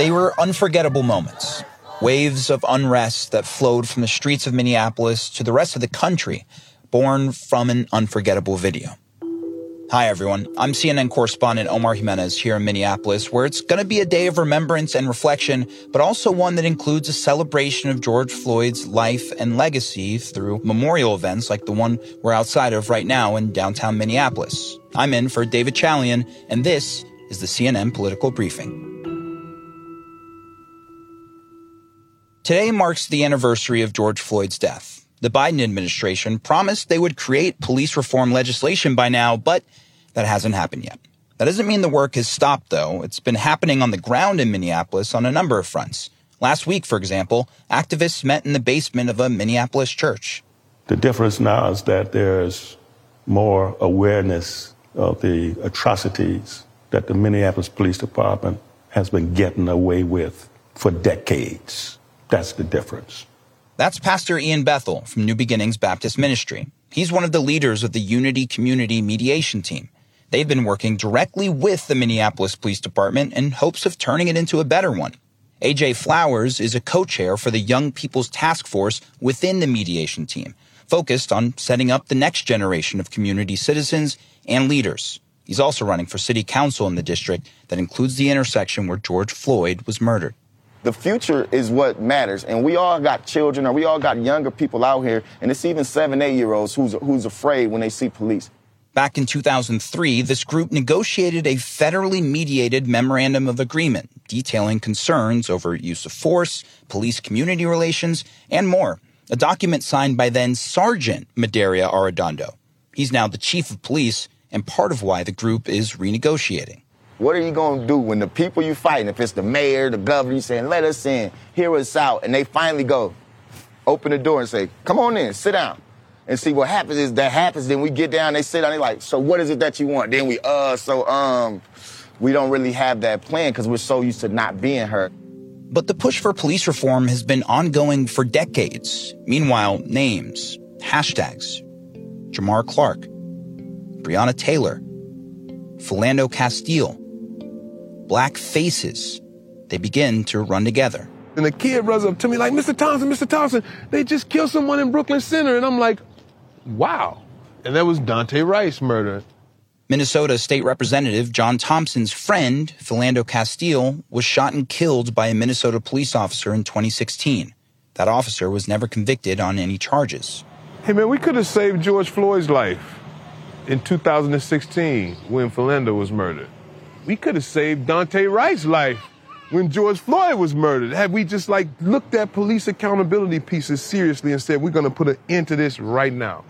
They were unforgettable moments, waves of unrest that flowed from the streets of Minneapolis to the rest of the country, born from an unforgettable video. Hi, everyone. I'm CNN correspondent Omar Jimenez here in Minneapolis, where it's going to be a day of remembrance and reflection, but also one that includes a celebration of George Floyd's life and legacy through memorial events like the one we're outside of right now in downtown Minneapolis. I'm in for David Chalian, and this is the CNN Political Briefing. Today marks the anniversary of George Floyd's death the Biden administration promised they would create police reform legislation by now, but that hasn't happened yet. That doesn't mean the work has stopped, though. It's been happening on the ground in Minneapolis on a number of fronts. Last week, for example, activists met in the basement of a Minneapolis church. The difference now is that there's more awareness of the atrocities that the Minneapolis Police Department has been getting away with for decades. That's the difference. That's Pastor Ian Bethel from New Beginnings Baptist Ministry. He's one of the leaders of the Unity Community Mediation Team. They've been working directly with the Minneapolis Police Department in hopes of turning it into a better one. AJ Flowers is a co-chair for the Young People's Task Force within the mediation team, focused on setting up the next generation of community citizens and leaders. He's also running for city council in the district that includes the intersection where George Floyd was murdered the future is what matters. And we all got children or we all got younger people out here, and it's even seven, eight year olds who's, who's afraid when they see police. Back in 2003, this group negotiated a federally mediated memorandum of agreement detailing concerns over use of force, police community relations, and more. A document signed by then Sergeant Medaria Arradondo. He's now the chief of police and part of why the group is renegotiating. What are you going to do when the people you fighting, if it's the mayor, the governor, you saying, let us in, hear us out, and they finally go, open the door and say, come on in, sit down. And see what happens is that happens, then we get down, they sit down, they're like, so what is it that you want? Then we, uh, so, um, we don't really have that plan because we're so used to not being heard. But the push for police reform has been ongoing for decades. Meanwhile, names, hashtags, Jamar Clark, Breonna Taylor, Philando Castile, black faces. They begin to run together. And the kid runs up to me like, Mr. Thompson, Mr. Thompson, they just killed someone in Brooklyn Center. And I'm like, wow. And that was Daunte Wright's murder. Minnesota State Representative John Thompson's friend, Philando Castile, was shot and killed by a Minnesota police officer in 2016. That officer was never convicted on any charges. Hey, man, we could have saved George Floyd's life in 2016 when Philando was murdered. We could have saved Daunte Wright's life when George Floyd was murdered. Had we just like looked at police accountability pieces seriously and said, we're going to put an end to this right now.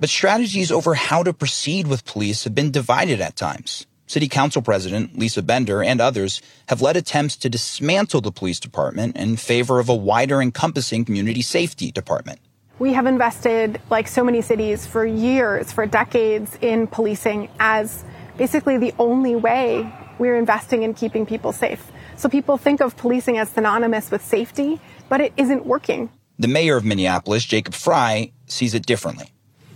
But strategies over how to proceed with police have been divided at times. City Council President Lisa Bender and others have led attempts to dismantle the police department in favor of a wider encompassing community safety department. We have invested, like so many cities, for years, for decades in policing as basically the only way we're investing in keeping people safe. So people think of policing as synonymous with safety, but it isn't working. The mayor of Minneapolis, Jacob Frey, sees it differently.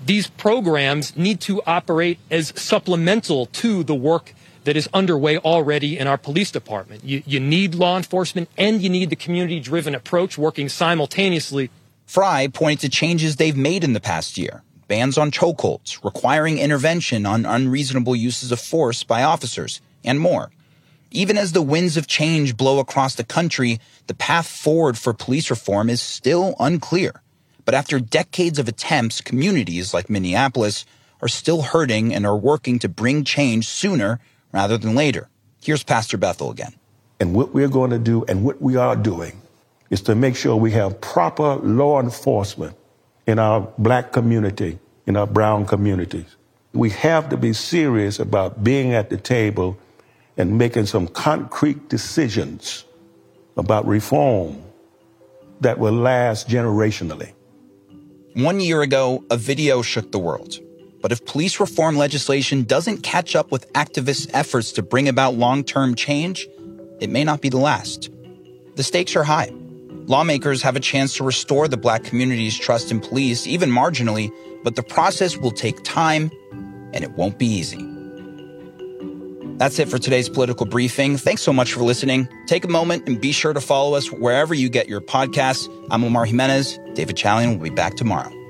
These programs need to operate as supplemental to the work that is underway already in our police department. You, you need law enforcement and you need the community driven approach working simultaneously. Frey pointed to changes they've made in the past year bans on chokeholds, requiring intervention on unreasonable uses of force by officers, and more. Even as the winds of change blow across the country, the path forward for police reform is still unclear. But after decades of attempts, communities like Minneapolis are still hurting and are working to bring change sooner rather than later. Here's Pastor Bethel again. And what we're going to do and what we are doing is to make sure we have proper law enforcement in our black community, in our brown communities. We have to be serious about being at the table and making some concrete decisions about reform that will last generationally. One year ago, a video shook the world. But if police reform legislation doesn't catch up with activists' efforts to bring about long term change, it may not be the last. The stakes are high. Lawmakers have a chance to restore the black community's trust in police, even marginally, but the process will take time and it won't be easy. That's it for today's political briefing. Thanks so much for listening. Take a moment and be sure to follow us wherever you get your podcasts. I'm Omar Jimenez. David Chalian will be back tomorrow.